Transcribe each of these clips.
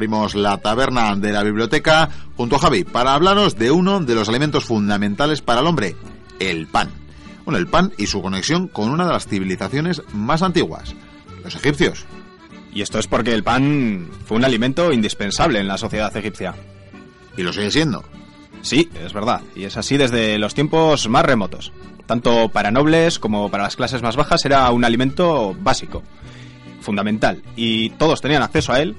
abrimos la taberna de la biblioteca junto a Javi para hablaros de uno de los alimentos fundamentales para el hombre, el pan. Bueno, el pan y su conexión con una de las civilizaciones más antiguas, los egipcios. Y esto es porque el pan fue un alimento indispensable en la sociedad egipcia. Y lo sigue siendo. Sí, es verdad, y es así desde los tiempos más remotos. Tanto para nobles como para las clases más bajas era un alimento básico, fundamental, y todos tenían acceso a él.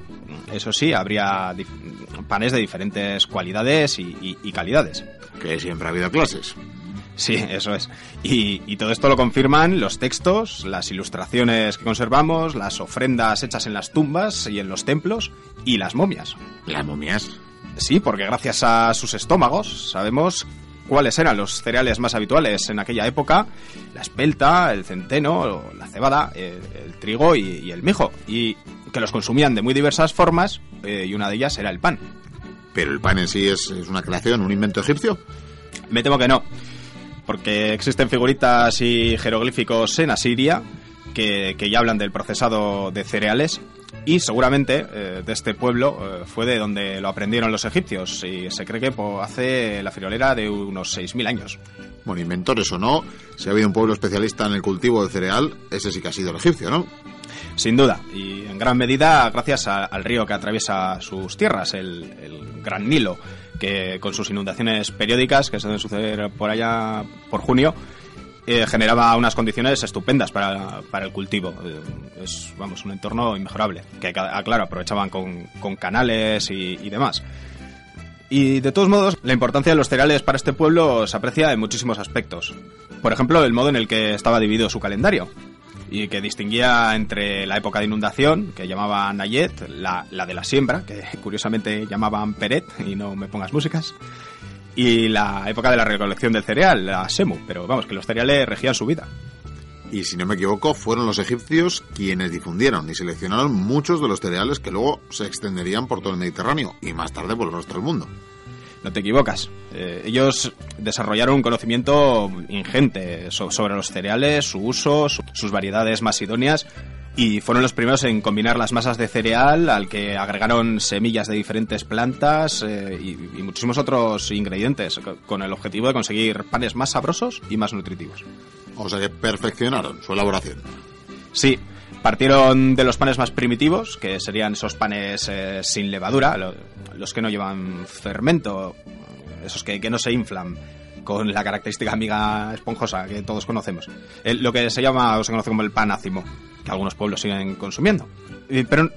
Eso sí, habría panes de diferentes cualidades y, y calidades. Que siempre ha habido clases. Sí, eso es. Y, todo esto lo confirman los textos, las ilustraciones que conservamos, las ofrendas hechas en las tumbas y en los templos y las momias. ¿Las momias? Sí, porque gracias a sus estómagos sabemos cuáles eran los cereales más habituales en aquella época, la espelta, el centeno, la cebada, el, trigo y, el mijo, y que los consumían de muy diversas formas, eh, y una de ellas era el pan. ¿Pero el pan en sí es, es una creación, un invento egipcio? Me temo que no porque existen figuritas y jeroglíficos en Asiria que, ya hablan del procesado de cereales y seguramente eh, de este pueblo eh, fue de donde lo aprendieron los egipcios y se cree que hace la friolera de unos 6.000 años. Bueno, inventores o no, si ha habido un pueblo especialista en el cultivo de cereal, ese sí que ha sido el egipcio, ¿no? Sin duda, y en gran medida gracias al río que atraviesa sus tierras, el, Gran Nilo que con sus inundaciones periódicas, que se deben suceder por allá por junio, eh, generaba unas condiciones estupendas para, el cultivo. Eh, es, vamos, un entorno inmejorable, que, ah, claro, aprovechaban con, canales y, y, demás. Y de todos modos, la importancia de los cereales para este pueblo se aprecia en muchísimos aspectos. Por ejemplo, el modo en el que estaba dividido su calendario y que distinguía entre la época de inundación, que llamaban Ayet, la, la de la siembra, que curiosamente llamaban Peret, y no me pongas músicas, y la época de la recolección del cereal, la Semu, pero vamos, que los cereales regían su vida. Y si no me equivoco, fueron los egipcios quienes difundieron y seleccionaron muchos de los cereales que luego se extenderían por todo el Mediterráneo y más tarde por el resto del mundo. No te equivocas. Eh, ellos desarrollaron un conocimiento ingente sobre los cereales, su uso, sus variedades más idóneas y fueron los primeros en combinar las masas de cereal al que agregaron semillas de diferentes plantas eh, y, y, muchísimos otros ingredientes con el objetivo de conseguir panes más sabrosos y más nutritivos. O sea que perfeccionaron su elaboración. Sí, Partieron de los panes más primitivos, que serían esos panes eh, sin levadura, los que no llevan fermento, esos que, no se inflan con la característica amiga esponjosa que todos conocemos. lo que se llama o se conoce como el pan ácimo, que algunos pueblos siguen consumiendo. Pero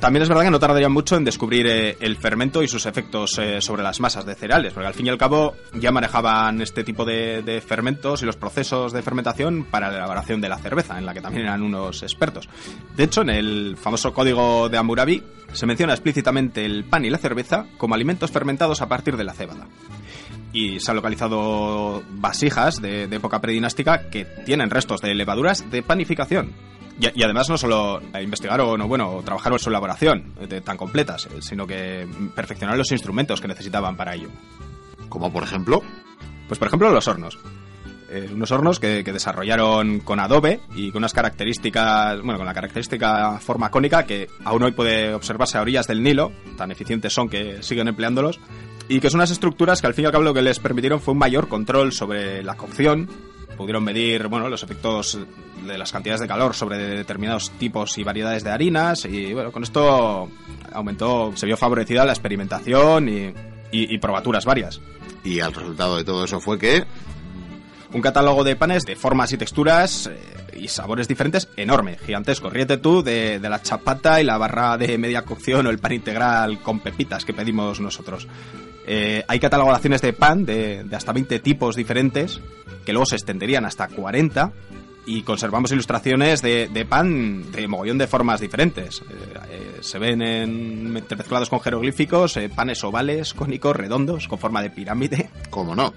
también es verdad que no tardarían mucho en descubrir eh, el fermento y sus efectos eh, sobre las masas de cereales, porque al fin y al cabo ya manejaban este tipo de, fermentos y los procesos de fermentación para la elaboración de la cerveza, en la que también eran unos expertos. De hecho, en el famoso código de Hammurabi se menciona explícitamente el pan y la cerveza como alimentos fermentados a partir de la cebada y se han localizado vasijas de, de, época predinástica que tienen restos de levaduras de panificación. Y, además no solo investigaron o bueno, trabajaron su elaboración de, tan completas, eh, sino que perfeccionaron los instrumentos que necesitaban para ello. ¿Como por ejemplo? Pues por ejemplo los hornos. Eh, unos hornos que, desarrollaron con adobe y con unas características, bueno, con la característica forma cónica que aún hoy puede observarse a orillas del Nilo, tan eficientes son que siguen empleándolos, y que son unas estructuras que al fin y al cabo lo que les permitieron fue un mayor control sobre la cocción, pudieron medir, bueno, los efectos de las cantidades de calor sobre determinados tipos y variedades de harinas y bueno, con esto aumentó, se vio favorecida la experimentación y, y, probaturas varias. Y el resultado de todo eso fue que... Un catálogo de panes de formas y texturas eh, y sabores diferentes enorme, gigantesco. Ríete tú de, de, la chapata y la barra de media cocción o el pan integral con pepitas que pedimos nosotros. Eh, hay catalogaciones de pan de, de hasta 20 tipos diferentes que luego se extenderían hasta 40 y conservamos ilustraciones de, pan de mogollón de formas diferentes. Eh, eh, se ven en, mezclados con jeroglíficos, eh, panes ovales, cónicos, redondos, con forma de pirámide. ¿Cómo no?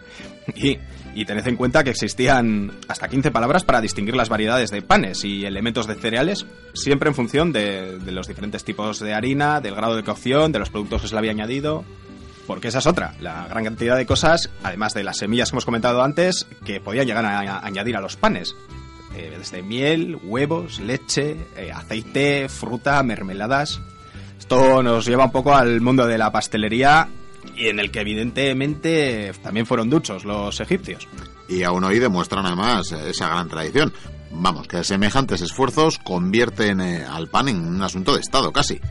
Y, y tened en cuenta que existían hasta 15 palabras para distinguir las variedades de panes y elementos de cereales, siempre en función de, de los diferentes tipos de harina, del grado de cocción, de los productos que se le había añadido. Porque esa es otra, la gran cantidad de cosas, además de las semillas que hemos comentado antes, que podían llegar a añadir a los panes. Eh, desde miel, huevos, leche, eh, aceite, fruta, mermeladas. Esto nos lleva un poco al mundo de la pastelería y en el que evidentemente también fueron duchos los egipcios. Y aún hoy demuestran además esa gran tradición. Vamos, que semejantes esfuerzos convierten eh, al pan en un asunto de Estado casi.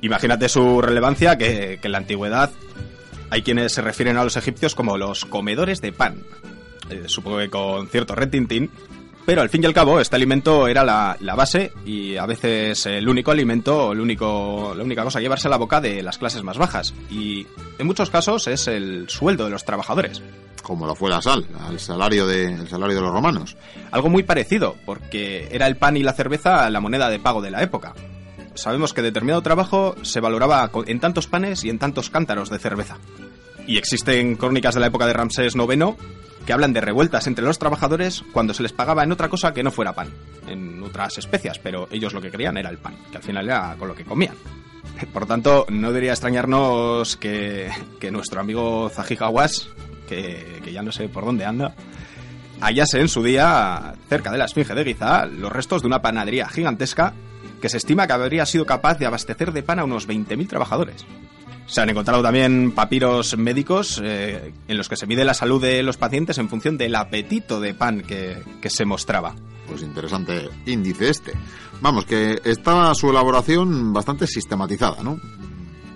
Imagínate su relevancia que, que en la antigüedad hay quienes se refieren a los egipcios como los comedores de pan. Eh, supongo que con cierto retintín, pero al fin y al cabo este alimento era la, la, base y a veces el único alimento, el único, la única cosa a llevarse a la boca de las clases más bajas. Y en muchos casos es el sueldo de los trabajadores. Como lo fue la sal, el salario de, el salario de los romanos. Algo muy parecido, porque era el pan y la cerveza la moneda de pago de la época. Sabemos que determinado trabajo se valoraba en tantos panes y en tantos cántaros de cerveza. Y existen crónicas de la época de Ramsés IX que hablan de revueltas entre los trabajadores cuando se les pagaba en otra cosa que no fuera pan, en otras especias, pero ellos lo que querían era el pan, que al final era con lo que comían. Por tanto, no debería extrañarnos que, que nuestro amigo Zajijawas, que, que ya no sé por dónde anda, hallase en su día, cerca de la Esfinge de Giza, los restos de una panadería gigantesca que se estima que habría sido capaz de abastecer de pan a unos 20.000 trabajadores. Se han encontrado también papiros médicos eh, en los que se mide la salud de los pacientes en función del apetito de pan que, que se mostraba. Pues interesante índice este. Vamos, que estaba su elaboración bastante sistematizada, ¿no?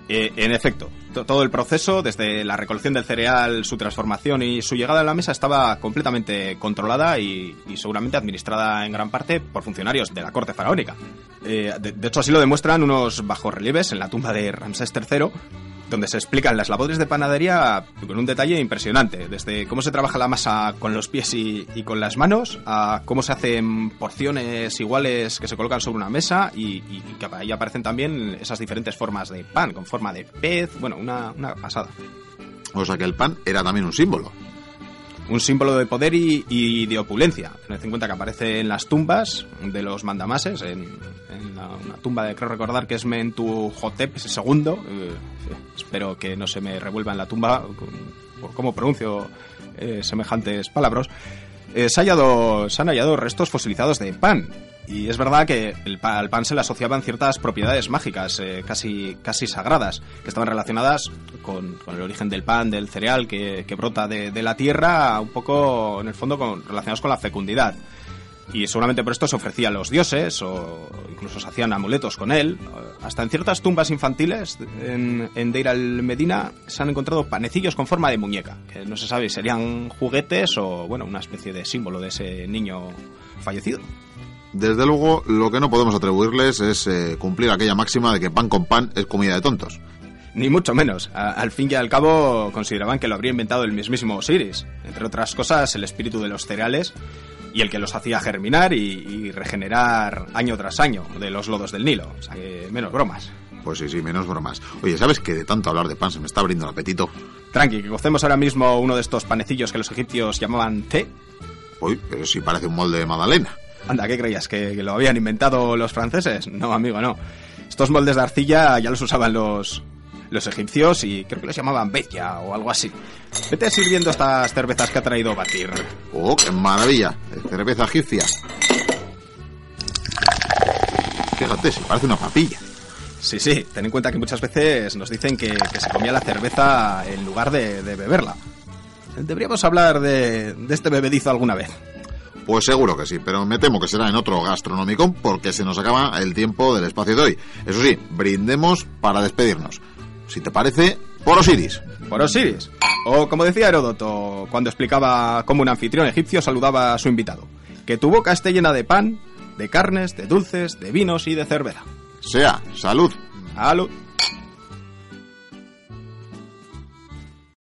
Eh, en efecto, todo el proceso, desde la recolección del cereal, su transformación y su llegada a la mesa, estaba completamente controlada y, y seguramente administrada en gran parte por funcionarios de la corte faraónica. Eh, de, de, hecho, así lo demuestran unos bajorrelieves en la tumba de Ramsés III, donde se explican las labores de panadería con un detalle impresionante, desde cómo se trabaja la masa con los pies y, con las manos, a cómo se hacen porciones iguales que se colocan sobre una mesa y, y, que aparecen también esas diferentes formas de pan, con forma de pez, bueno, una, una pasada. O sea que el pan era también un símbolo un símbolo de poder y, y, de opulencia. Tened en cuenta que aparece en las tumbas de los mandamases, en, en la, una tumba de, creo recordar que es Mentuhotep II. Eh, espero que no se me revuelva en la tumba por cómo pronuncio eh, semejantes palabras. Eh, se, hallado, se han hallado restos fosilizados de pan. Y es verdad que el, al pan se le asociaban ciertas propiedades mágicas, eh, casi, casi sagradas, que estaban relacionadas con, el origen del pan, del cereal que, brota de, la tierra, un poco, en el fondo, relacionados con la fecundidad. Y seguramente por esto se ofrecía a los dioses, o incluso se hacían amuletos con él. Hasta en ciertas tumbas infantiles en, en Deir al-Medina se han encontrado panecillos con forma de muñeca, que no se sabe si serían juguetes o, bueno, una especie de símbolo de ese niño fallecido. Desde luego, lo que no podemos atribuirles es eh, cumplir aquella máxima de que pan con pan es comida de tontos. Ni mucho menos. A, al fin y al cabo, consideraban que lo habría inventado el mismísimo Osiris. Entre otras cosas, el espíritu de los cereales y el que los hacía germinar y, y, regenerar año tras año de los lodos del Nilo. O sea que menos bromas. Pues sí, sí, menos bromas. Oye, ¿sabes que de tanto hablar de pan se me está abriendo el apetito? Tranqui, que cocemos ahora mismo uno de estos panecillos que los egipcios llamaban té. Uy, pero si parece un molde de magdalena. Anda, ¿qué creías? ¿Que, ¿Que, lo habían inventado los franceses? No, amigo, no. Estos moldes de arcilla ya los usaban los, los egipcios y creo que los llamaban bella o algo así. Vete sirviendo estas cervezas que ha traído Batir. ¡Oh, qué maravilla! Cerveza egipcia. Fíjate, se parece una papilla. Sí, sí, ten en cuenta que muchas veces nos dicen que, que se comía la cerveza en lugar de, de beberla. Deberíamos hablar de, de este bebedizo alguna vez. Pues seguro que sí, pero me temo que será en otro gastronómico porque se nos acaba el tiempo del espacio de hoy. Eso sí, brindemos para despedirnos. Si te parece, por Osiris. Por Osiris. O como decía Heródoto cuando explicaba cómo un anfitrión egipcio saludaba a su invitado. Que tu boca esté llena de pan, de carnes, de dulces, de vinos y de cerveza. Sea, salud. Salud.